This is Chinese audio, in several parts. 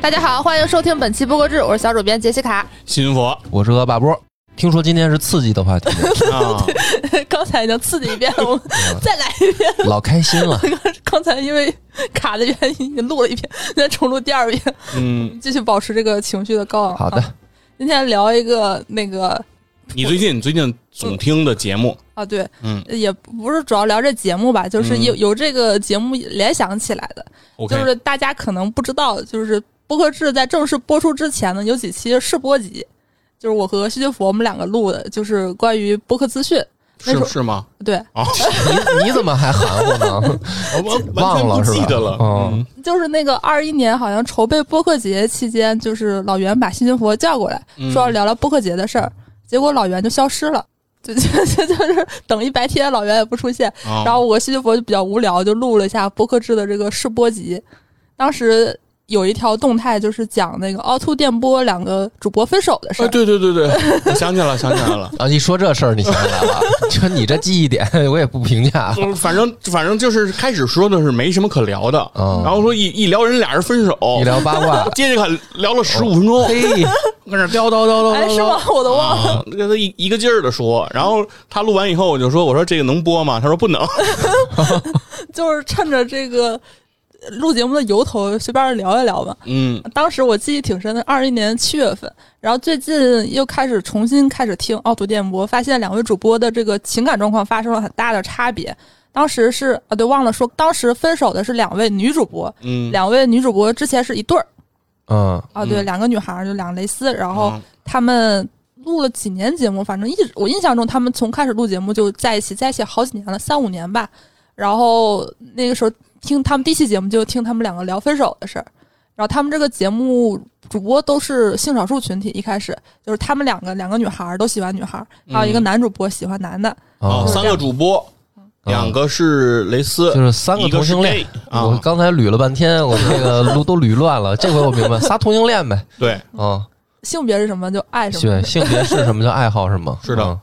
大家好，欢迎收听本期播客志，我是小主编杰西卡。新佛。我是恶霸波。听说今天是刺激的话题，啊，刚才已经刺激一遍了，我们 再来一遍。老开心了。刚才因为卡的原因，已经录了一遍，再重录第二遍，嗯，继续保持这个情绪的高昂。好的。啊，今天聊一个那个你最近你最近总听的节目，啊，对，嗯。也不是主要聊这节目吧，就是嗯。由由这个节目联想起来的。，OK，就是大家可能不知道，就是播客制在正式播出之前呢，有几期试播集，就是我和西西弗我们两个录的，就是关于播客资讯。是是吗？对，啊，你你怎么还含糊呢？我忘了是吧记得了，哦嗯就是那个二一年好像筹备播客节期间，就是老袁把西西佛叫过来，嗯说要聊聊播客节的事儿，结果老袁就消失了。就 就就就是等一白天，老袁也不出现，啊然后我西西佛就比较无聊，就录了一下播客制的这个试播集。当时有一条动态就是讲那个凹凸电波两个主播分手的事啊，儿。对对对对，我想起来了，想起来了。啊，一说这事儿你想起来了，就你这记忆点我也不评价。嗯反正反正就是开始说的是没什么可聊的，嗯然后说一一聊人俩人分手，一聊八卦，接着看聊了十五分钟，嘿，搁那叨叨叨叨叨，哎，是吗？我都忘了。啊，跟他一一个劲儿的说，然后他录完以后，我就说：“我说这个能播吗？”他说：“不能。就是趁着这个呃录节目的由头，随便聊一聊吧。”嗯。当时我记忆挺深的，二一年七月份，然后最近又开始重新开始听凹凸电波，发现两位主播的这个情感状况发生了很大的差别。当时是啊，对，忘了说，当时分手的是两位女主播，嗯，两位女主播之前是一对儿。嗯，啊，对，嗯。两个女孩儿，就两个蕾丝，然后嗯。他们录了几年节目，反正一直我印象中他们从开始录节目就在一起，在一起好几年了，三五年吧。然后那个时候听他们第一期节目就听他们两个聊分手的事儿，然后他们这个节目主播都是性少数群体，一开始就是他们两个两个女孩儿都喜欢女孩儿，还有一个嗯。男主播喜欢男的，哦，啊就是三个主播，两个是蕾丝，就是三个同性恋。我刚才捋了半天，我这个捋都捋乱了。这回我明白，仨同性恋呗。对，啊，性别是什么就爱什么对，。性别是什么就爱好是吗？是的。嗯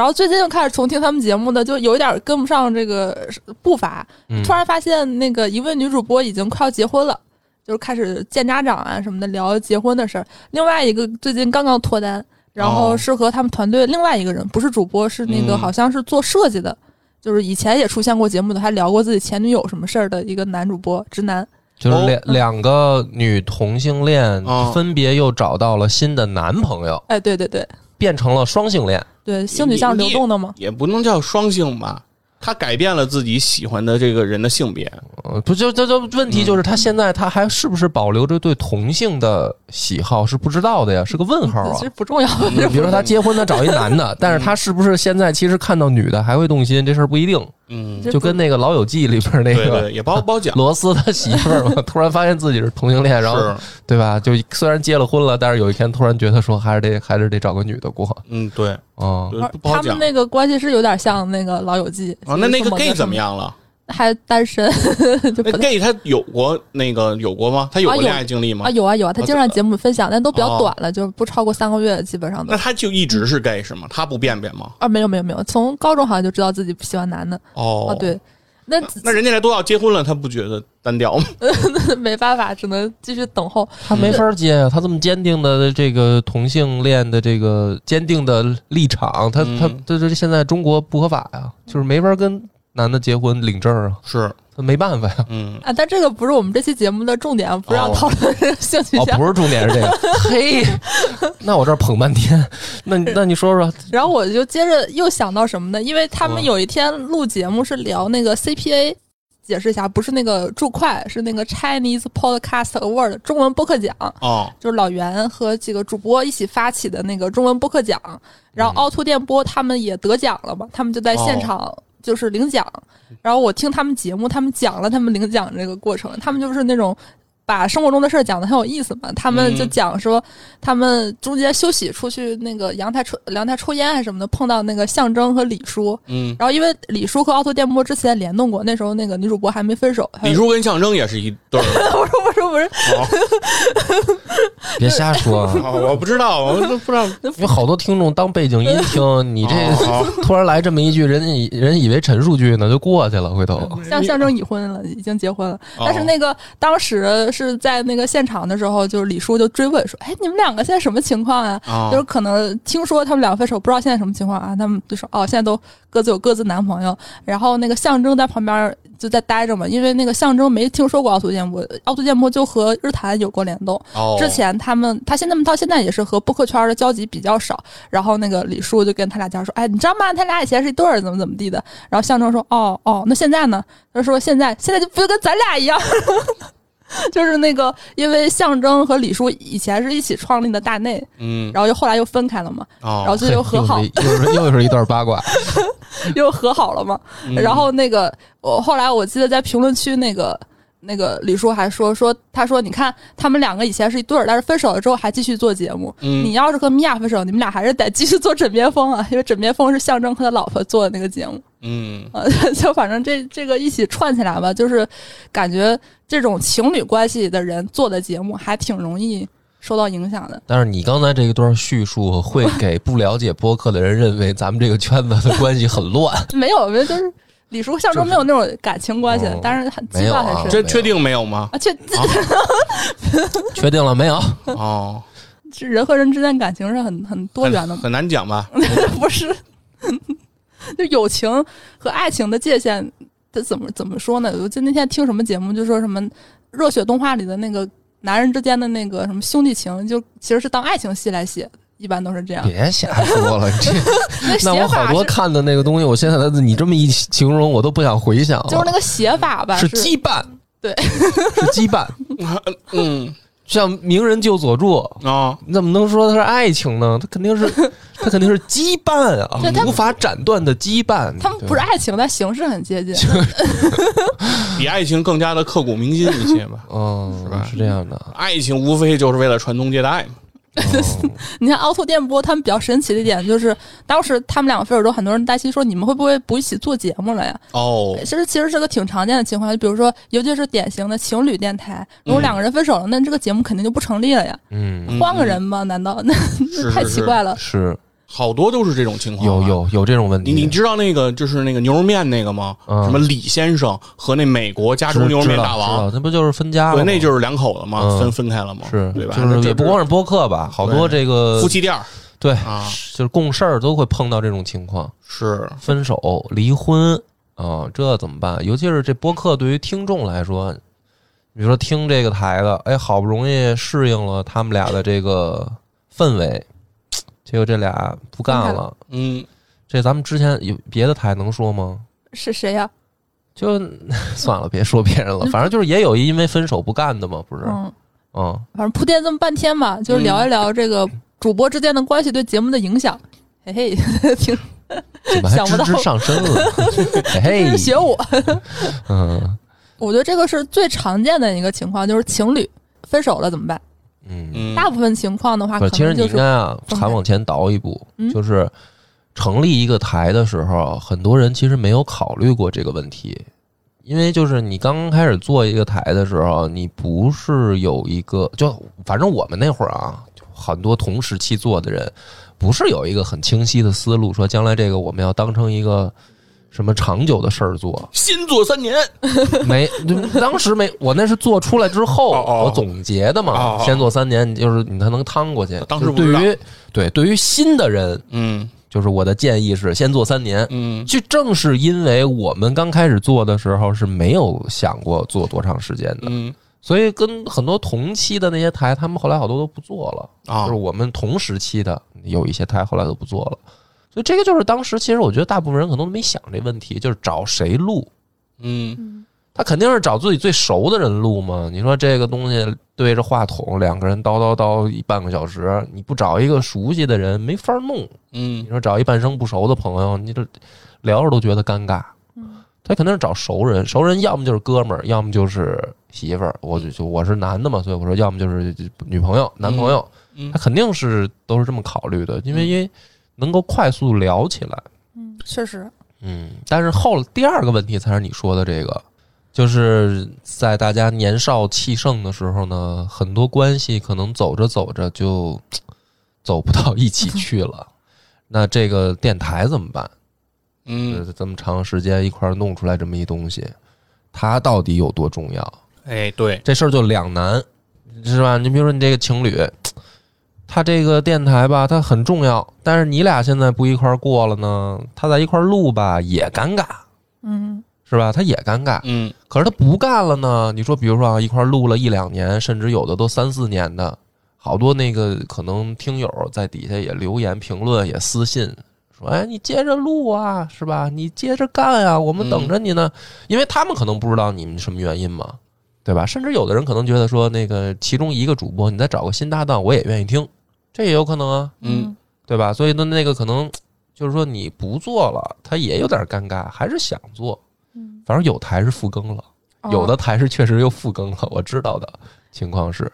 然后最近又开始重听他们节目的，就有一点跟不上这个步伐。嗯突然发现那个一位女主播已经快要结婚了，就是开始见家长啊什么的，聊结婚的事儿。另外一个最近刚刚脱单，然后哦是和他们团队另外一个人，不是主播，是那个嗯好像是做设计的，就是以前也出现过节目的，还聊过自己前女友什么事儿的一个男主播，直男。就是两哦两个女同性恋哦分别又找到了新的男朋友，哎，对对对变成了双性恋。对，性取向流动的吗。也不能叫双性吧，他改变了自己喜欢的这个人的性别。呃，不就这这问题就是他现在他还是不是保留着对同性的喜好是不知道的呀，是个问号啊其。实不重要，比如说他结婚他找一男的，但是他是不是现在其实看到女的还会动心，这事儿不一定。嗯，就跟那个《老友记》里边那个对对，也不好不好讲。罗斯他媳妇儿嘛，突然发现自己是同性恋，然后，对吧？就虽然结了婚了，但是有一天突然觉得说还是得还是得找个女的过。嗯，对，哦，对不好讲他们。那个关系是有点像那个《老友记》啊，那那个 gay 怎么？样了？还单身，就不那 gay 他有过那个有过吗？他有过恋爱经历吗啊，？有啊有啊，他经常节目分享，但都比较哦短了，就是不超过三个月，基本上都那他就一直是 gay 是吗？他不变变吗？啊，没有没有没有，从高中好像就知道自己不喜欢男的哦啊，，对，那那人家这都要结婚了，他不觉得单调吗？没办法，只能继续等候。他没法接呀，他这么坚定的这个同性恋的这个坚定的立场，他嗯他这这现在中国不合法呀，就是没法跟男的结婚领证啊，是，他没办法呀。嗯，啊，但这个不是我们这期节目的重点，不是要哦。讨论这个性取哦，向。不是重点是这个，嘿，那我这儿捧半天，那那你说说，然后我就接着又想到什么呢？因为他们嗯。有一天录节目是聊那个 CPA，解释一下，不是那个注会，是那个 Chinese Podcast Award 中文播客奖。哦，就是老袁和几个主播一起发起的那个中文播客奖，然后嗯。凹凸电波他们也得奖了嘛，他们就在现场就是领奖，然后我听他们节目，他们讲了他们领奖这个过程，他们就是那种。把生活中的事儿讲的很有意思嘛，他们就嗯。讲说，他们中间休息出去那个阳台抽阳台抽烟还是什么的，碰到那个象征和李叔，嗯，然后因为李叔和凹凸电波之前联动过，那时候那个女主播还没分手，李叔跟象征也是一对儿，不是不是不是，哦。别瞎说啊，啊我不知道，我都不知道。有好多听众当背景音听，你这哦 突然来这么一句，人家以人以为陈述句呢，就过去了，回头。像象征已婚了，已经结婚了。哦。但是那个当时是在那个现场的时候，就是李叔就追问说：“哎，你们两个现在什么情况啊？”啊就是可能听说他们两个分手，不知道现在什么情况啊？他们就说：“哦，现在都各自有各自男朋友。”然后那个象征在旁边就在待着嘛，因为那个象征没听说过凹凸电波，凹凸电波就和日坛有过联动。哦之前他们，他现在到现在也是和播客圈的交集比较少。然后那个李叔就跟他俩讲说：“哎，你知道吗？他俩以前是一对儿，怎么怎么地的。”然后象征说：“哦哦，那现在呢？”他说：“现在现在就不就跟咱俩一样。” 就是那个，因为象征和李叔以前是一起创立的大内，嗯然后又后来又分开了嘛，然后哦，就又和好，又是又是一段八卦，又和好了嘛。嗯然后那个我后来我记得在评论区那个那个李叔还说说，他说你看他们两个以前是一对儿，但是分手了之后还继续做节目。嗯你要是和米娅分手，你们俩还是得继续做枕边风啊，因为枕边风是象征和他老婆做的那个节目。嗯呃，就反正这这个一起串起来吧，就是感觉这种情侣关系的人做的节目还挺容易受到影响的。但是你刚才这一段叙述会 给不了解播客的人认为咱们这个圈子的关系很乱。没有，没有，就是李叔象征没有那种感情关系但是很没有啊羁绊还是这确定没有吗？啊，确确定了没有？哦，这人和人之间感情是很很多元的很难讲吧？不是？就友情和爱情的界限，这怎么怎么说呢？我就那天听什么节目，就说什么热血动画里的那个男人之间的那个什么兄弟情，就其实是当爱情戏来写的，一般都是这样。别瞎说了，这 那 那我好多看的那个东西，我现在你这么一形容，我都不想回想了。就是那个写法吧，是是羁绊，对，是羁绊。嗯像名人救佐助，啊，你怎么能说它是爱情呢？它肯定是，它肯定是羁绊啊，无法斩断的羁绊。他们不是爱情，但形式很接近。比爱情更加的刻骨铭心一些吧。嗯，吧是这样的。爱情无非就是为了传宗接代嘛。哦 你看凹凸电波，他们比较神奇的一点就是，当时他们两个分手很多人担心说你们会不会不一起做节目了呀？哦，其实其实是个挺常见的情况，就比如说，尤其是典型的情侣电台，如果两个人分手了，那这个节目肯定就不成立了呀。换个人吧？难道那 太奇怪了？是好多都是这种情况。有。有有这种问题。你你知道那个就是那个牛肉面那个吗？嗯什么李先生和那美国加知州牛肉面大王，道那不就是分家了对，那就是两口子嘛，嗯分分开了嘛，是对吧？就是也不光是播客吧，好多这个夫妻店儿对，啊，就是共事儿都会碰到这种情况，是分手、离婚啊，这怎么办？尤其是这播客对于听众来说，比如说听这个台的，哎，好不容易适应了他们俩的这个氛围，结果这俩不干了。嗯，这咱们之前有别的台能说吗？是谁呀？就 算了，别说别人了，反正就是也有因为分手不干的嘛，不是？嗯，嗯，反正铺垫这么半天嘛，就是聊一聊这个主播之间的关系对节目的影响。嘿嘿，挺直直上身了？嘿 嘿，学我。嗯我觉得这个是最常见的一个情况，就是情侣分手了怎么办？嗯。嗯，大部分情况的话，其实你应该啊，还往前倒一步，嗯就是成立一个台的时候，很多人其实没有考虑过这个问题，因为就是你刚刚开始做一个台的时候，你不是有一个，就反正我们那会儿啊，就很多同时期做的人，不是有一个很清晰的思路，说将来这个我们要当成一个。什么长久的事儿做先做三年，没？当时没，我那是做出来之后哦哦我总结的嘛。先做三年，就是你才能趟过去。当时对于对对于新的人，嗯就是我的建议是先做三年。嗯就正是因为我们刚开始做的时候是没有想过做多长时间的，嗯所以跟很多同期的那些台，他们后来好多都不做了。啊就是我们同时期的有一些台后来都不做了。所以这个就是当时其实我觉得大部分人可能都没想这问题，就是找谁录。嗯他肯定是找自己最熟的人录嘛。你说这个东西对着话筒，两个人叨叨叨一半个小时，你不找一个熟悉的人没法弄。嗯你说找一半生不熟的朋友，你这聊着都觉得尴尬。他肯定是找熟人，熟人要么就是哥们儿，要么就是媳妇儿。我就就我是男的嘛，所以我说要么就是女朋友、男朋友，嗯他肯定是都是这么考虑的，因为因为能够快速聊起来。嗯，确实，嗯，但是后第二个问题才是你说的这个，就是在大家年少气盛的时候呢，很多关系可能走着走着就走不到一起去了。那这个电台怎么办？嗯，呃这么长时间一块儿弄出来这么一东西，它到底有多重要？哎，对，这事儿就两难，是吧？你比如说你这个情侣，他这个电台吧，它很重要，但是你俩现在不一块儿过了呢，他在一块儿录吧也尴尬，嗯是吧？他也尴尬。嗯可是他不干了呢？你说，比如说啊，一块儿录了一两年，甚至有的都三四年的，好多那个可能听友在底下也留言评论，也私信说：“哎，你接着录啊，是吧？你接着干啊，我们等着你呢。因为他们可能不知道你们什么原因嘛，对吧？甚至有的人可能觉得说，那个其中一个主播，你再找个新搭档，我也愿意听，这也有可能啊，嗯对吧？所以呢，那个可能 就是说你不做了，他也有点尴尬，还是想做。嗯，反正有台是复更了。哦有的台是确实又复更了，我知道的情况是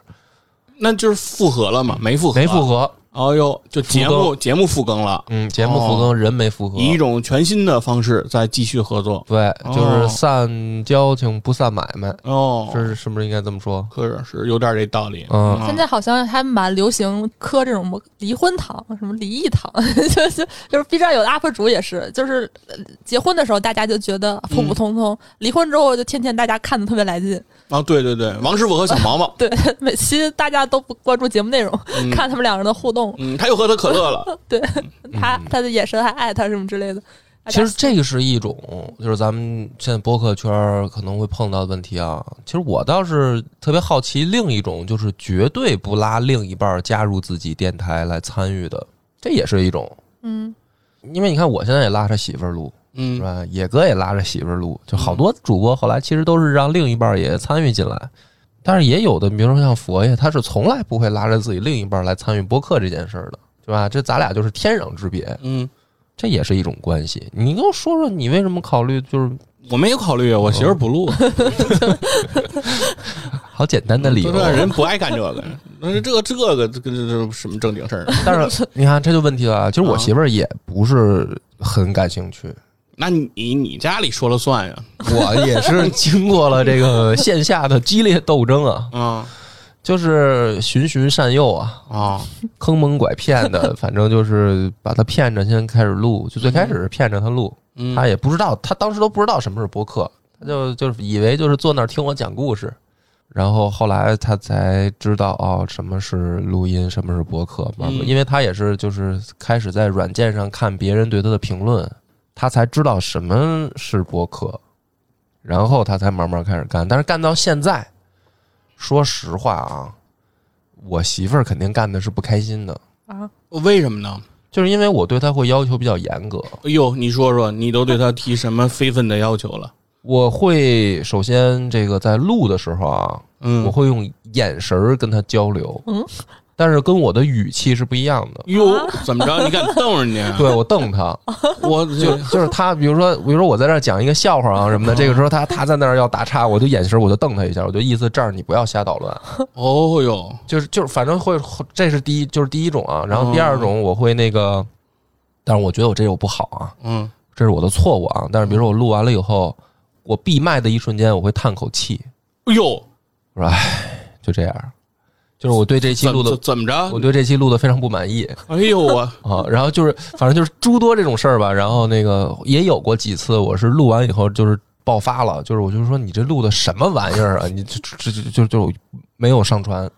那就是复合了嘛？没复合，没复。合，哦呦，就节复目节目复更了，嗯，节目复更，人没复合，以一种全新的方式再继续合作。对，哦就是散交情不散买卖，哦，是是不是应该这么说？可是是有点这道理。嗯。现在好像还蛮流行磕这种离婚糖，什么离异糖，就就就是 B 站有的 UP 主也是，就是呃结婚的时候大家就觉得普普通通，离婚之后就天天大家看的特别来劲。啊，对对对，王师傅和小毛毛，对，每期大家都不关注节目内容，嗯。看他们两人的互动，嗯，他又喝他可乐了，对他他的眼神还爱他什么之类的。其实这个是一种，就是咱们现在播客圈可能会碰到的问题啊。其实我倒是特别好奇，另一种就是绝对不拉另一半加入自己电台来参与的，这也是一种。嗯因为你看，我现在也拉着媳妇儿录，是嗯吧？野哥也拉着媳妇儿录，就好多主播后来其实都是让另一半也参与进来，但是也有的，比如说像佛爷，他是从来不会拉着自己另一半儿来参与播客这件事儿的，对吧？这咱俩就是天壤之别，嗯，这也是一种关系。你跟我说说，你为什么考虑就是我没有考虑啊，我媳妇儿不录，好简单的理由人不爱干这个，那这个这个这个这这什么正经事儿？但是你看，这就问题了。其实我媳妇儿也不是很感兴趣，那你你家里说了算呀？我也是 经过了这个线下的激烈斗争啊，啊。就是循循善诱啊，啊，坑蒙拐骗的，反正就是把他骗着先开始录，就最开始是骗着他录，嗯。他也不知道，他当时都不知道什么是播客，他就就是以为就是坐那儿听我讲故事，然后后来他才知道哦，什么是录音，什么是播客，因为他也是就是开始在软件上看别人对他的评论，他才知道什么是播客，然后他才慢慢开始干，但是干到现在，说实话啊，我媳妇儿肯定干的是不开心的，啊，为什么呢？就是因为我对她会要求比较严格，哎呦，你说说，你都对她提什么非分的要求了？我会首先这个在录的时候啊，嗯，我会用眼神儿跟她交流，嗯，但是跟我的语气是不一样的。哟，怎么着？你敢瞪人家？对我瞪他，我就就是他，比如说，比如说我在这儿讲一个笑话啊什么的，这个时候他他在那儿要打岔，我就眼神我就瞪他一下，我就意思这儿你不要瞎捣乱，哦哟，就是就是反正会，这是第一就是第一种啊，然后第二种我会那个，但是我觉得我这有不好啊，嗯，这是我的错误啊，但是比如说我录完了以后，我闭麦的一瞬间我会叹口气，哎呦，我说唉，就这样，就是我对这期录的怎怎么着我？对这期录的非常不满意哎呦我，啊，然后就是反正就是诸多这种事儿吧，然后那个也有过几次，我是录完以后就是爆发了，就是我就是说你这录的什么玩意儿啊，你这这这就就没有上传，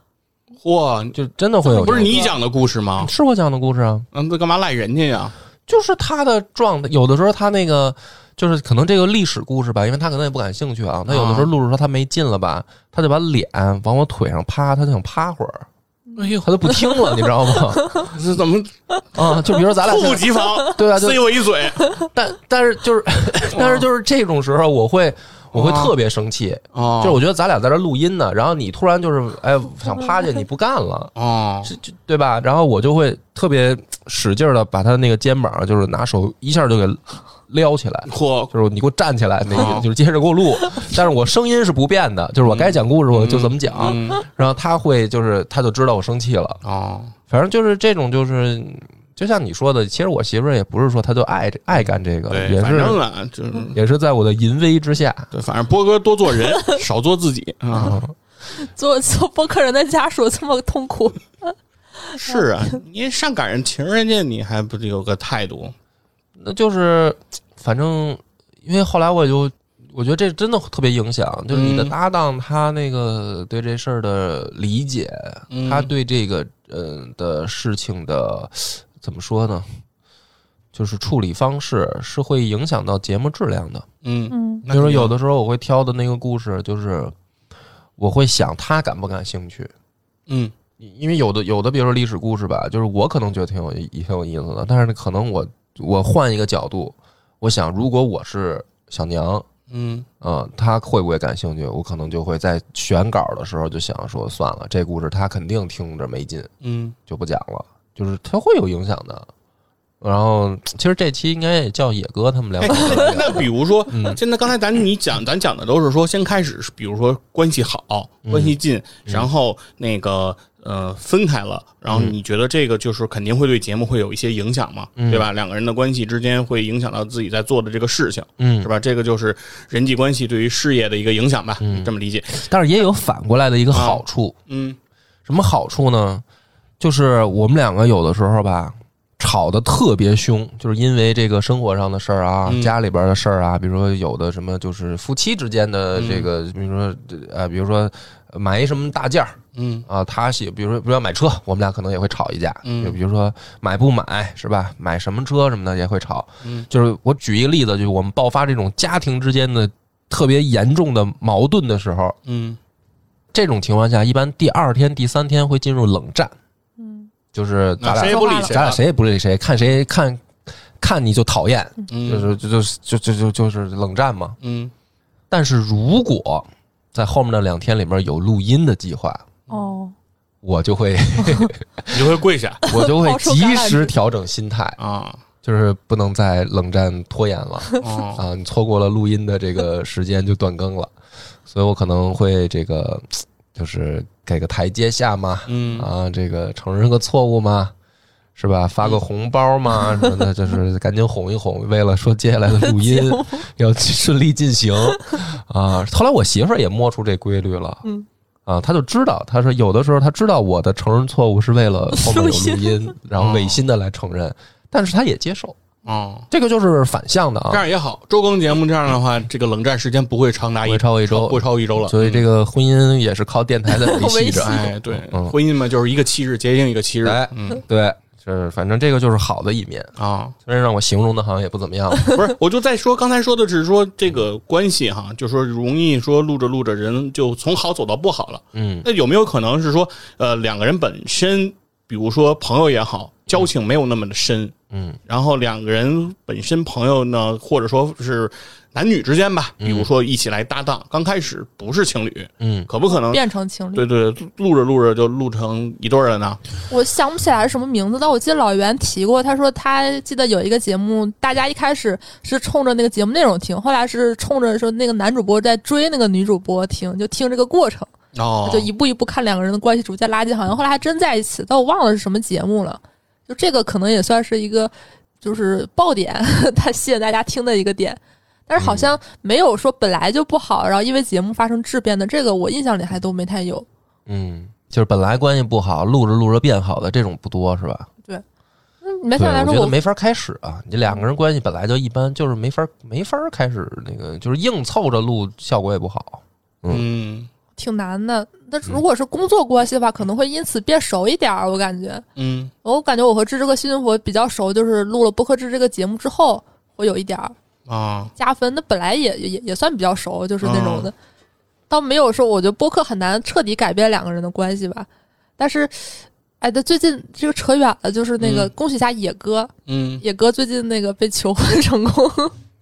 嚯，就真的会有不是你讲的故事吗？是我讲的故事啊，嗯，那干嘛赖人家呀？就是他的状态，有的时候他那个就是可能这个历史故事吧，因为他可能也不感兴趣啊，他有的时候录着说他没劲了吧，他就把脸往我腿上趴，他就想趴会儿，哎呦，他就不听了，你知道吗？这怎么？啊，就比如说咱俩猝不及防？对啊，就塞我一嘴。但但是就是，但是就是这种时候，我会我会特别生气，哦，就是我觉得咱俩在这录音呢，然后你突然就是哎想趴下，你不干了，哦，这这对吧？然后我就会特别使劲的把他那个肩膀，就是拿手一下就给撩起来。嚯，就是你给我站起来，那哦。个就是接着给我录，但是我声音是不变的，就是我该讲故事我就怎么讲，嗯。然后他会就是他就知道我生气了，哦，反正就是这种就是就像你说的，其实我媳妇儿也不是说她就爱爱干这个，对，也反正是啊，就是也是在我的淫威之下。对，反正波哥多做人，少做自己啊。啊。做做播客人的家属这么痛苦，是啊，你上赶上情人家，你还不得有个态度？那就是反正因为后来我就我觉得这真的特别影响，就是你的嗯搭档他那个对这事儿的理解，嗯他对这个呃的事情的怎么说呢？就是处理方式是会影响到节目质量的。嗯，嗯那比如说有的时候我会挑的那个故事，就是我会想他感不感兴趣。嗯因为有的有的，比如说历史故事吧，就是我可能觉得挺有意挺有意思的，但是可能我我换一个角度，我想如果我是小娘，嗯。嗯，他会不会感兴趣？我可能就会在选稿的时候就想说，算了，这故事他肯定听着没劲，嗯。就不讲了，就是他会有影响的。然后其实这期应该也叫野哥他们两个。人聊那比如说，嗯。现在刚才咱你讲，咱讲的都是说，先开始比如说关系好，嗯。关系近，然后那个呃分开了，然后嗯你觉得这个就是肯定会对节目会有一些影响嘛，嗯对吧？两个人的关系之间会影响到自己在做的这个事情，嗯是，吧？这个就是人际关系对于事业的一个影响吧，嗯这么理解。但是也有反过来的一个好处，嗯什么好处呢？就是我们两个有的时候吧，吵得特别凶，就是因为这个生活上的事儿啊，嗯家里边的事儿啊，比如说有的什么就是夫妻之间的这个，嗯比如说呃，比如说买一什么大件儿嗯啊，他喜，比如说比如说买车，我们俩可能也会吵一架，嗯就比如说买不买是吧？买什么车什么的也会吵。嗯就是我举一个例子，就是我们爆发这种家庭之间的特别严重的矛盾的时候，嗯这种情况下，一般第二天、第三天会进入冷战，嗯就是咱俩谁也不理谁，咱俩谁也不理谁，看谁看看你就讨厌，嗯就是就就就就就就是冷战嘛。嗯但是如果在后面的两天里面有录音的计划，哦，我就会 你就会跪下。我就会及时调整心态，啊。就是不能再冷战拖延了。哦。啊！你错过了录音的这个时间就断更了，所以我可能会这个就是给个台阶下嘛，嗯。啊，这个承认个错误嘛，是吧？发个红包嘛，什么的，就是赶紧哄一哄，为了说接下来的录音要顺利进行。啊。后来我媳妇儿也摸出这规律了，嗯啊，他就知道，他说有的时候他知道我的承认错误是为了后面有录 音，然后违心的来承认，但是他也接受，哦。这个就是反向的啊这啊，样也好，周更节目这样的话，这个冷战时间不会长达不一会超过一周不会超过一周了。所以这个婚姻也是靠电台在 维系着。哎，对，嗯婚姻嘛，就是一个七日结晶一个七日。哎嗯对，是反正这个就是好的一面，啊，虽然让我形容的好像也不怎么样。不是，我就在说，刚才说的只是说这个关系哈，就说容易说录着录着人就从好走到不好了。嗯那有没有可能是说，呃，两个人本身，比如说朋友也好，交情没有那么的深，嗯然后两个人本身朋友呢，或者说是男女之间吧，比如说一起来搭档，刚开始不是情侣，嗯可不可能？变成情侣。对对，录着录着就录成一对儿了呢？我想不起来是什么名字，但我记得老袁提过，他说他记得有一个节目，大家一开始是冲着那个节目内容听，后来是冲着说那个男主播在追那个女主播听，就听这个过程，哦，就一步一步看两个人的关系逐渐拉近，好像后来还真在一起，但我忘了是什么节目了。就这个可能也算是一个就是爆点，它吸引大家听的一个点。但是好像没有说本来就不好，然后因为节目发生质变的，这个我印象里还都没太有。嗯，就是本来关系不好，录着录着变好的这种不多是吧？对嗯，没对，想来说我我觉得没法开始啊！你两个人关系本来就一般，就是没法没法开始那个，就是硬凑着录，效果也不好。嗯挺难的。那如果是工作关系的话，可能会因此变熟一点儿。我感觉，嗯我感觉我和芝芝和新佛比较熟，就是录了播客制这个节目之后，会有一点儿啊，加分。那本来也也也算比较熟，就是那种嗯的。倒没有说，我觉得播客很难彻底改变两个人的关系吧。但是，哎，那最近这个扯远了，就是那个嗯恭喜一下野哥，嗯野哥最近那个被求婚成功，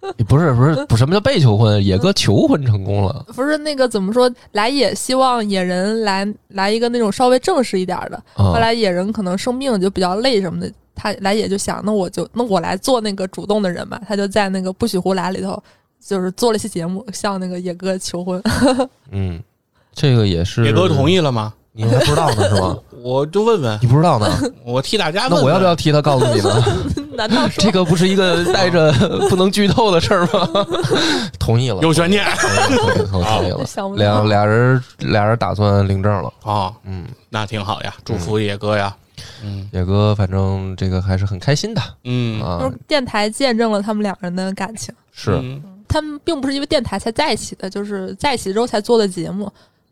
不是不是不，什么叫被求婚？野哥求婚成功了。不是那个怎么说？来野希望野人来来一个那种稍微正式一点的，啊后来野人可能生病就比较累什么的，他来野就想，那我就那我来做那个主动的人吧。他就在那个不许胡来里头，就是做了一期节目，向那个野哥求婚。嗯，这个也是野哥同意了吗？你还不知道呢是吗？我就问问，你不知道呢？我替大家问问，那我要不要替他告诉你呢？难道这个不是一个带着不能剧透的事儿吗？同意了，有悬念同意了。想不到俩俩人俩人打算领证了，啊？嗯，那挺好呀，祝福野哥呀。嗯野哥反正这个还是很开心的嗯啊就，是电台见证了他们两人的感情。是嗯他们并不是因为电台才在一起的，就是在一起之后才做的节目。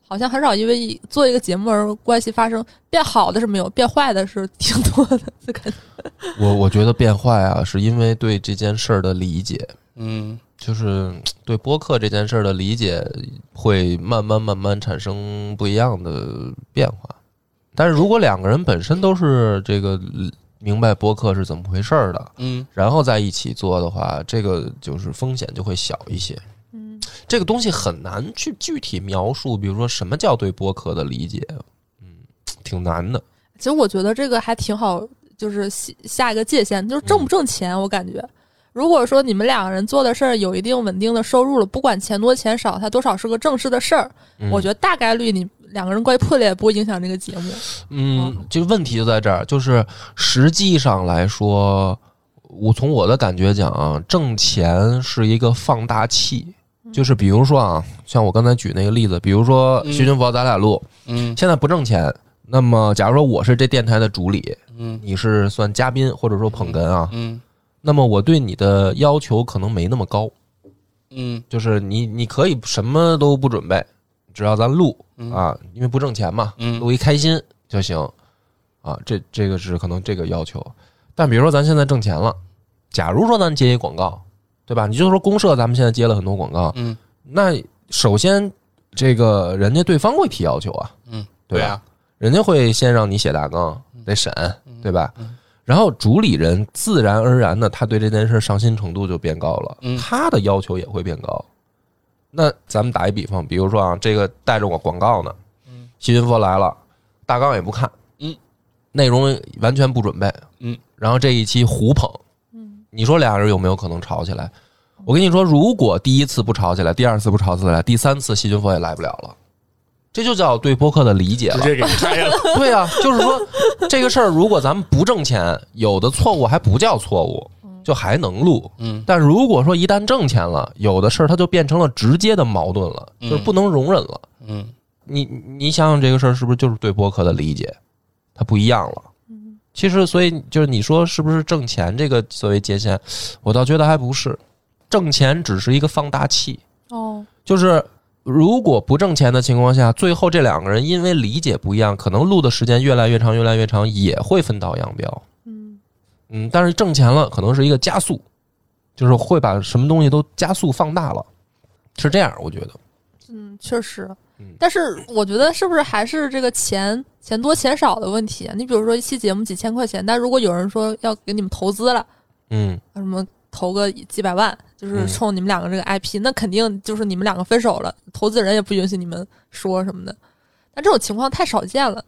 好像很少因为一做一个节目而关系发生变好的是没有，变坏的是挺多的。感觉我我觉得变坏啊，是因为对这件事儿的理解，嗯就是对播客这件事儿的理解，会慢慢慢慢产生不一样的变化。但是如果两个人本身都是这个明白播客是怎么回事儿的，嗯然后在一起做的话，这个就是风险就会小一些。嗯，这个东西很难去具体描述，比如说什么叫对播客的理解，嗯，挺难的。其实我觉得这个还挺好，就是下下一个界限，就是挣不挣钱。我感觉，如果说你们两个人做的事儿有一定稳定的收入了，不管钱多钱少，它多少是个正式的事儿。嗯我觉得大概率你两个人关系破裂也不会影响这个节目。嗯，这个问题就在这儿，就是实际上来说，我从我的感觉讲啊，挣钱是一个放大器。就是比如说啊，像我刚才举那个例子，比如说嗯。徐君佛咱俩录，嗯。现在不挣钱，那么假如说我是这电台的主理，嗯你是算嘉宾或者说捧哏啊，嗯。那么我对你的要求可能没那么高，嗯。就是你你可以什么都不准备，只要咱录嗯。啊，因为不挣钱嘛，嗯。录一开心就行啊。这这个是可能这个要求，但比如说咱现在挣钱了，假如说咱接一广告，对吧？你就说公社，咱们现在接了很多广告，嗯那首先这个人家对方会提要求啊，嗯，对吧？啊，人家会先让你写大纲，得审，对吧嗯？然后主理人自然而然的，他对这件事上心程度就变高了，嗯他的要求也会变高。那咱们打一比方，比如说啊，这个带着我广告呢，嗯，西云佛来了，大纲也不看，嗯，内容完全不准备，嗯，然后这一期胡捧，嗯，你说俩人有没有可能吵起来？我跟你说，如果第一次不吵起来，第二次不吵起来，第三次细菌佛也来不了了。这就叫对播客的理解了。直接给拆了。对啊，就是说这个事儿，如果咱们不挣钱，有的错误还不叫错误，就还能录。嗯但如果说一旦挣钱了，有的事儿它就变成了直接的矛盾了，嗯就是不能容忍了。嗯你你想想这个事儿是不是就是对播客的理解，它不一样了？其实，所以就是你说是不是挣钱这个作为界限，我倒觉得还不是，挣钱只是一个放大器。哦，就是如果不挣钱的情况下，最后这两个人因为理解不一样，可能录的时间越来越长，越来越长，也会分道扬镳。嗯嗯，但是挣钱了，可能是一个加速，就是会把什么东西都加速放大了，是这样，我觉得。嗯，确实嗯。但是我觉得是不是还是这个钱钱多钱少的问题啊？你比如说一期节目几千块钱，但如果有人说要给你们投资了，嗯什么投个几百万，就是嗯冲你们两个这个 IP，、那肯定就是你们两个分手了，投资人也不允许你们说什么的。但这种情况太少见了。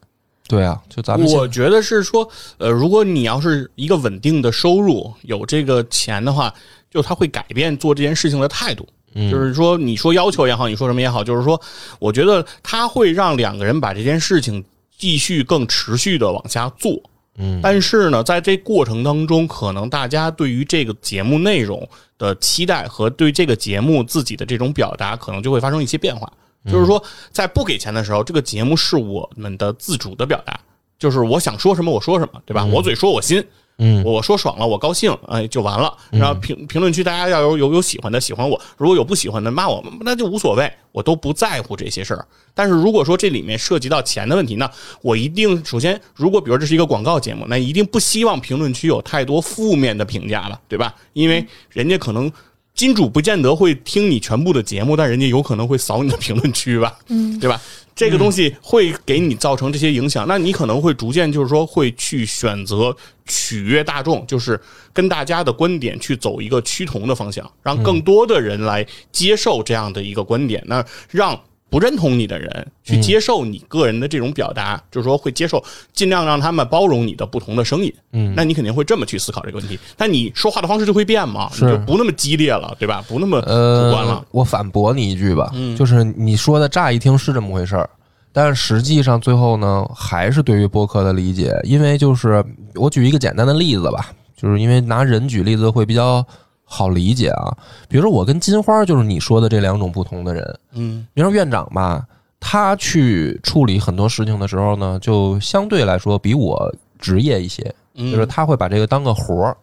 对啊，就咱们我觉得是说，呃，如果你要是一个稳定的收入，有这个钱的话，就他会改变做这件事情的态度。嗯就是说，你说要求也好，你说什么也好，就是说，我觉得他会让两个人把这件事情继续更持续的往下做。嗯但是呢，在这过程当中，可能大家对于这个节目内容的期待和对这个节目自己的这种表达，可能就会发生一些变化。就是说，在不给钱的时候，这个节目是我们的自主的表达，就是我想说什么我说什么，对吧？我嘴说我心，嗯我说爽了，我高兴，哎，就完了。然后评评论区大家要有有有喜欢的喜欢我，如果有不喜欢的骂我，那就无所谓，我都不在乎这些事儿。但是如果说这里面涉及到钱的问题，那我一定首先，如果比如这是一个广告节目，那一定不希望评论区有太多负面的评价了，对吧？因为人家可能。金主不见得会听你全部的节目，但人家有可能会扫你的评论区吧，嗯，对吧？这个东西会给你造成这些影响，那你可能会逐渐就是说会去选择取悦大众，就是跟大家的观点去走一个趋同的方向，让更多的人来接受这样的一个观点，那让。不认同你的人去接受你个人的这种表达，就是说会接受，尽量让他们包容你的不同的声音。嗯那你肯定会这么去思考这个问题。但你说话的方式就会变嘛，是你就不那么激烈了，对吧？不那么主观了呃。，我反驳你一句吧，嗯就是你说的乍一听是这么回事儿，但是实际上最后呢，还是对于播客的理解，因为就是我举一个简单的例子吧，就是因为拿人举例子会比较好理解啊。比如说我跟金花就是你说的这两种不同的人，嗯比如说院长吧，他去处理很多事情的时候呢，就相对来说比我职业一些，嗯，就是他会把这个当个活儿。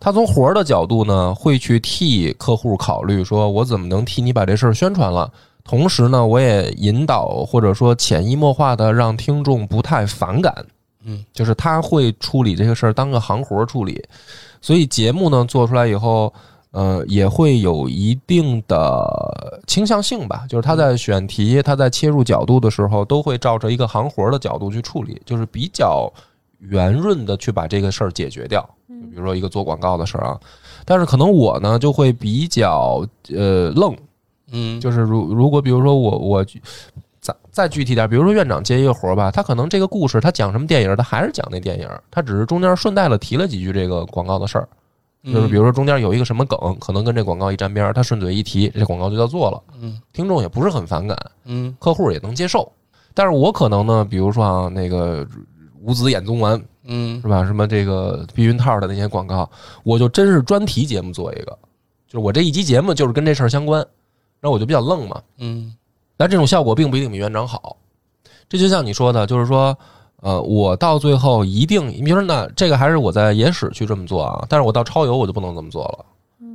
他从活儿的角度呢，会去替客户考虑，说我怎么能替你把这事儿宣传了。同时呢，我也引导或者说潜移默化的让听众不太反感。嗯，就是他会处理这个事儿当个行活儿处理，所以节目呢做出来以后，呃，也会有一定的倾向性吧。就是他在选题、他在切入角度的时候，都会照着一个行活儿的角度去处理，就是比较圆润的去把这个事儿解决掉。就比如说一个做广告的事儿啊，但是可能我呢就会比较呃愣，嗯，就是如如果比如说我我再再具体点，比如说院长接一个活儿吧，他可能这个故事他讲什么电影，他还是讲那电影，他只是中间顺带了提了几句这个广告的事儿，就是比如说中间有一个什么梗，可能跟这广告一沾边，他顺嘴一提，这广告就叫做了，嗯。听众也不是很反感，嗯。客户也能接受，但是我可能呢，比如说啊那个五子衍宗丸嗯。是吧，什么这个避孕套的那些广告，我就真是专题节目做一个，就是我这一集节目就是跟这事儿相关，然后我就比较愣嘛。嗯但这种效果并不一定比院长好。这就像你说的，就是说，呃，我到最后一定，你比如说，那这个还是我在野史去这么做啊，但是我到超游我就不能这么做了，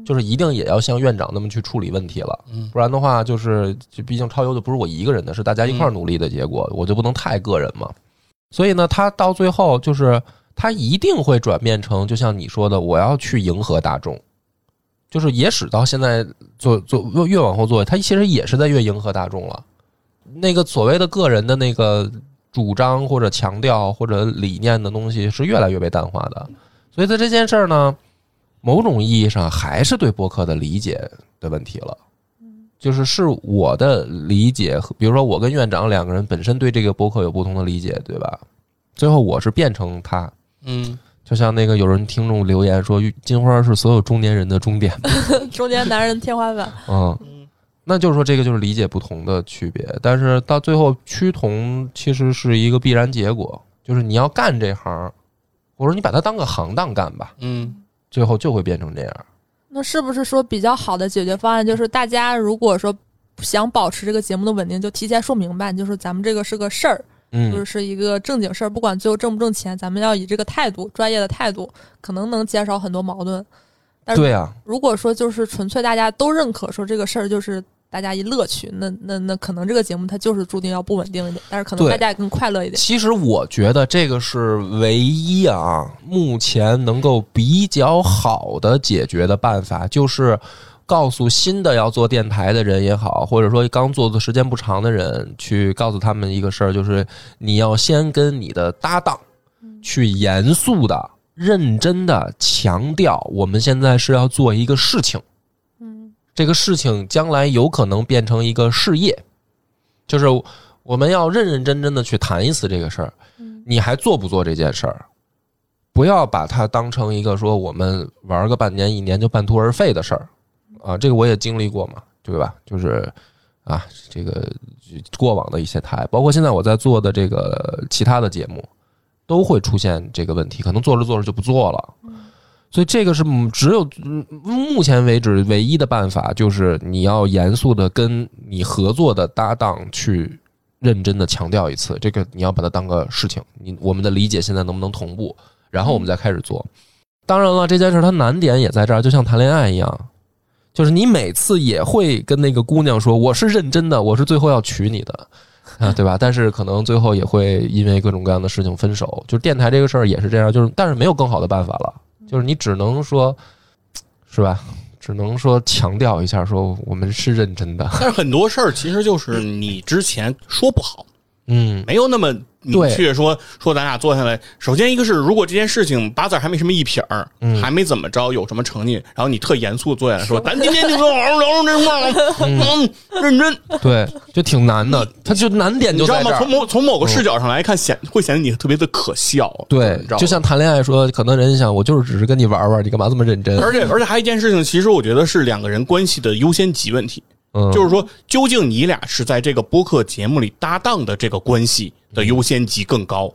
就是一定也要像院长那么去处理问题了，嗯不然的话，就是就毕竟超游就不是我一个人的，是大家一块儿努力的结果，我就不能太个人嘛。所以呢，他到最后就是他一定会转变成，就像你说的，我要去迎合大众。就是野史到现在做做越往后做，他其实也是在越迎合大众了。那个所谓的个人的那个主张或者强调或者理念的东西是越来越被淡化的。所以在这件事儿呢，某种意义上还是对博客的理解的问题了。就是是我的理解，比如说我跟院长两个人本身对这个博客有不同的理解，对吧？最后我是变成他，嗯就像那个有人听众留言说，金花是所有中年人的终点。中年男人天花板。嗯，那就是说这个就是理解不同的区别，但是到最后趋同其实是一个必然结果，就是你要干这行，或者你把它当个行当干吧，嗯最后就会变成这样。那是不是说比较好的解决方案就是大家如果说想保持这个节目的稳定，就提前说明白，就是咱们这个是个事儿，就嗯是是一个正经事儿，不管最后挣不挣钱，咱们要以这个态度，专业的态度，可能能减少很多矛盾。但是对啊，如果说就是纯粹大家都认可说这个事儿就是大家一乐趣，那那那可能这个节目它就是注定要不稳定一点，但是可能大家也更快乐一点。其实我觉得这个是唯一啊，目前能够比较好的解决的办法，就是告诉新的要做电台的人也好，或者说刚做的时间不长的人，去告诉他们一个事儿，就是你要先跟你的搭档去严肃的、认真的强调，我们现在是要做一个事情。嗯这个事情将来有可能变成一个事业，就是我们要认认真真的去谈一次这个事儿。你还做不做这件事儿？不要把它当成一个说我们玩个半年一年就半途而废的事儿啊！这个我也经历过嘛，对吧？就是啊，这个过往的一些台，包括现在我在做的这个其他的节目，都会出现这个问题，可能做着做着就不做了。所以这个是嗯只有嗯目前为止唯一的办法，就是你要严肃的跟你合作的搭档去认真的强调一次，这个你要把它当个事情，你我们的理解现在能不能同步，然后我们再开始做。当然了，这件事它难点也在这儿，就像谈恋爱一样，就是你每次也会跟那个姑娘说我是认真的，我是最后要娶你的。啊，对吧？但是可能最后也会因为各种各样的事情分手。就是电台这个事儿也是这样，就是但是没有更好的办法了，就是你只能说，是吧？只能说强调一下，说我们是认真的。但是很多事儿其实就是你之前说不好，嗯，没有那么明对确说说咱俩坐下来。首先一个是，如果这件事情八字还没什么一撇儿，嗯还没怎么着，有什么成绩，然后你特严肃坐下来说，咱今天就说好好聊聊这事儿，嗯，认真。对，就挺难的，他就难点你知道吗？从。某从某个视角上来看，显会显得你特别的可笑。对你知道，吗就像谈恋爱说，可能人家想，我就是只是跟你玩玩，你干嘛这么认真？而且而且还有一件事情，其实我觉得是两个人关系的优先级问题。嗯，就是说，究竟你俩是在这个播客节目里搭档的这个关系的优先级更高，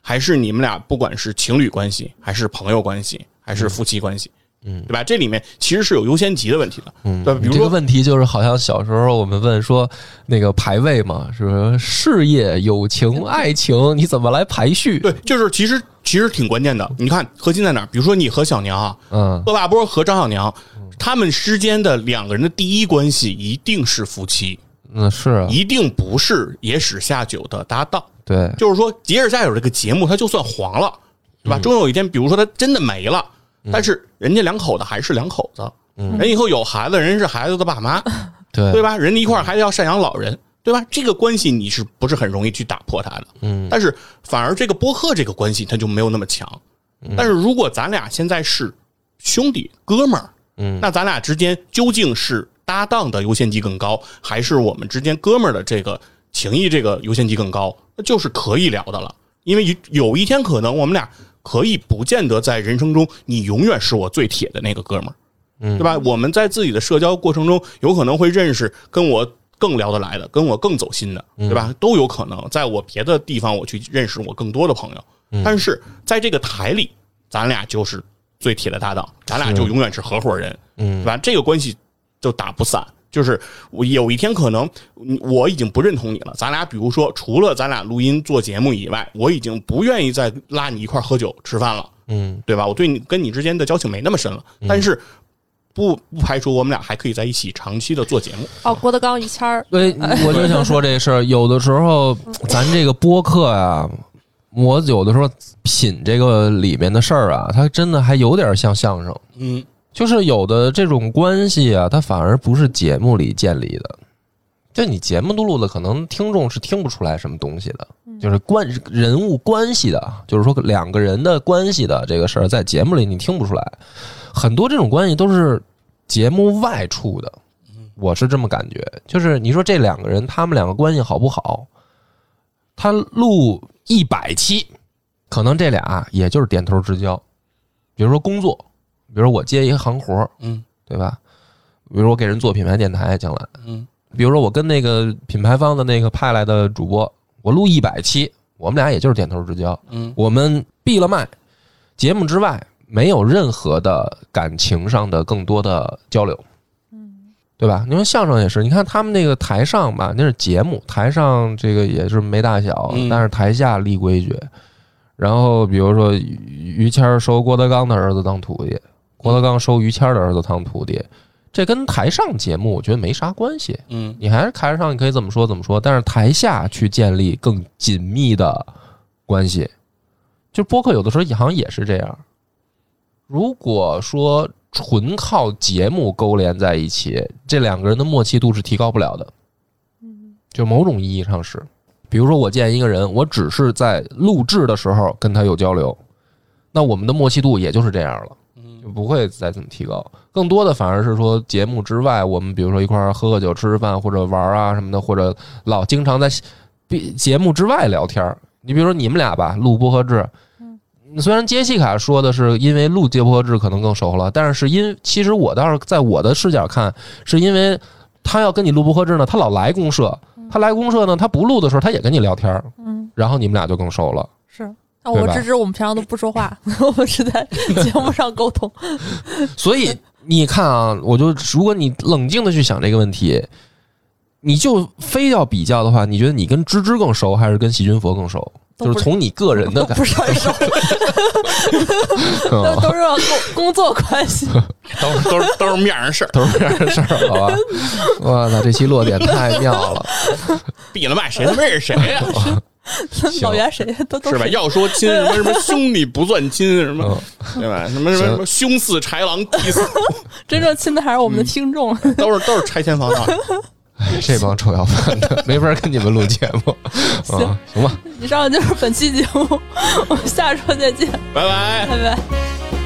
还是你们俩不管是情侣关系，还是朋友关系，还是夫妻关系，嗯，对吧？这里面其实是有优先级的问题的，嗯，对吧？比如这个说，问题就是，好像小时候我们问说那个排位嘛，是说事业、友情、爱情，你怎么来排序？对，就是其实其实挺关键的。你看核心在哪儿？比如说你和小娘啊，嗯恶霸波和张小娘，他们之间的两个人的第一关系一定是夫妻，嗯，是啊，一定不是野史下酒的搭档。对，就是说，野史下酒这个节目，它就算黄了，对吧？终有一天，比如说他真的没了，但是人家两口子还是两口子，人以后有孩子，人是孩子的爸妈，对对吧？人家一块儿还要赡养老人，对吧？这个关系你是不是很容易去打破它的？嗯，但是反而这个播客这个关系它就没有那么强。但是如果咱俩现在是兄弟哥们儿，嗯那咱俩之间究竟是搭档的优先级更高，还是我们之间哥们儿的这个情谊这个优先级更高？那就是可以聊的了。因为有有一天可能我们俩可以不见得在人生中你永远是我最铁的那个哥们儿，嗯对吧？我们在自己的社交过程中有可能会认识跟我更聊得来的，跟我更走心的，对吧？都有可能。在我别的地方我去认识我更多的朋友，但是在这个台里，咱俩就是最铁的搭档，咱俩就永远是合伙人，嗯对吧？这个关系就打不散。就是我有一天可能嗯我已经不认同你了，咱俩比如说除了咱俩录音做节目以外，我已经不愿意再拉你一块儿喝酒吃饭了，嗯对吧？我对你跟你之间的交情没那么深了，但是不不排除我们俩还可以在一起长期的做节目。哦，郭德纲于谦儿，对，我就想说这事儿，有的时候咱这个播客呀、我有的时候品这个里面的事儿啊，它真的还有点像相声。嗯就是有的这种关系啊，它反而不是节目里建立的。就你节目录录的，可能听众是听不出来什么东西的，就是关人物关系的，就是说两个人的关系的这个事儿，在节目里你听不出来。很多这种关系都是节目外处的，我是这么感觉。就是你说这两个人，他们两个关系好不好？他录一百期，可能这俩也就是点头之交。比如说工作，比如说我接一个行活儿，嗯。对吧？比如我给人做品牌电台，将来，嗯。比如说我跟那个品牌方的那个派来的主播，我录一百期，我们俩也就是点头之交，嗯。我们闭了麦，节目之外没有任何的感情上的更多的交流，对吧？你说相声也是，你看他们那个台上吧，那是节目，台上这个也是没大小，嗯但是台下立规矩。然后比如说于于谦儿收郭德纲的儿子当徒弟，郭德纲收于谦儿的儿子当徒弟，这跟台上节目我觉得没啥关系。嗯你还是台上你可以怎么说怎么说，但是台下去建立更紧密的关系，就播客有的时候好像也是这样。如果说纯靠节目勾连在一起，这两个人的默契度是提高不了的。嗯就某种意义上是，比如说我见一个人，我只是在录制的时候跟他有交流，那我们的默契度也就是这样了。就不会再怎么提高。更多的反而是说节目之外，我们比如说一块儿喝喝酒、吃吃饭或者玩儿啊什么的，或者老经常在比节目之外聊天儿。你比如说你们俩吧，录播和制。虽然杰西卡说的是因为录节播客制可能更熟了，但是是因其实我倒是在我的视角看，是因为他要跟你录不合制呢，他老来公社，他来公社呢，他不录的时候他也跟你聊天儿，嗯，然后你们俩就更熟了。是。那我芝芝我们平常都不说话，我们是在节目上沟通。所以你看啊，我就如果你冷静的去想这个问题，你就非要比较的话，你觉得你跟芝芝更熟，还是跟细菌佛更熟？就是从你个人的 不是很熟，都，都是工工作关系。都是都是都是面上事儿，都是这样的事儿，好吧？我操，这期落点太妙了，闭了麦谁他妈认识谁呀、老袁谁都都是吧？要说亲什么什么兄弟不算亲什么嗯，对吧？什么什么什么兄似豺狼弟似虎，真正亲的还是我们的听众。都是都是拆迁房啊。哎 这帮臭要饭的，没法跟你们录节目 啊！行吧，以上就是本期节目，我们下周再见，拜拜。拜拜。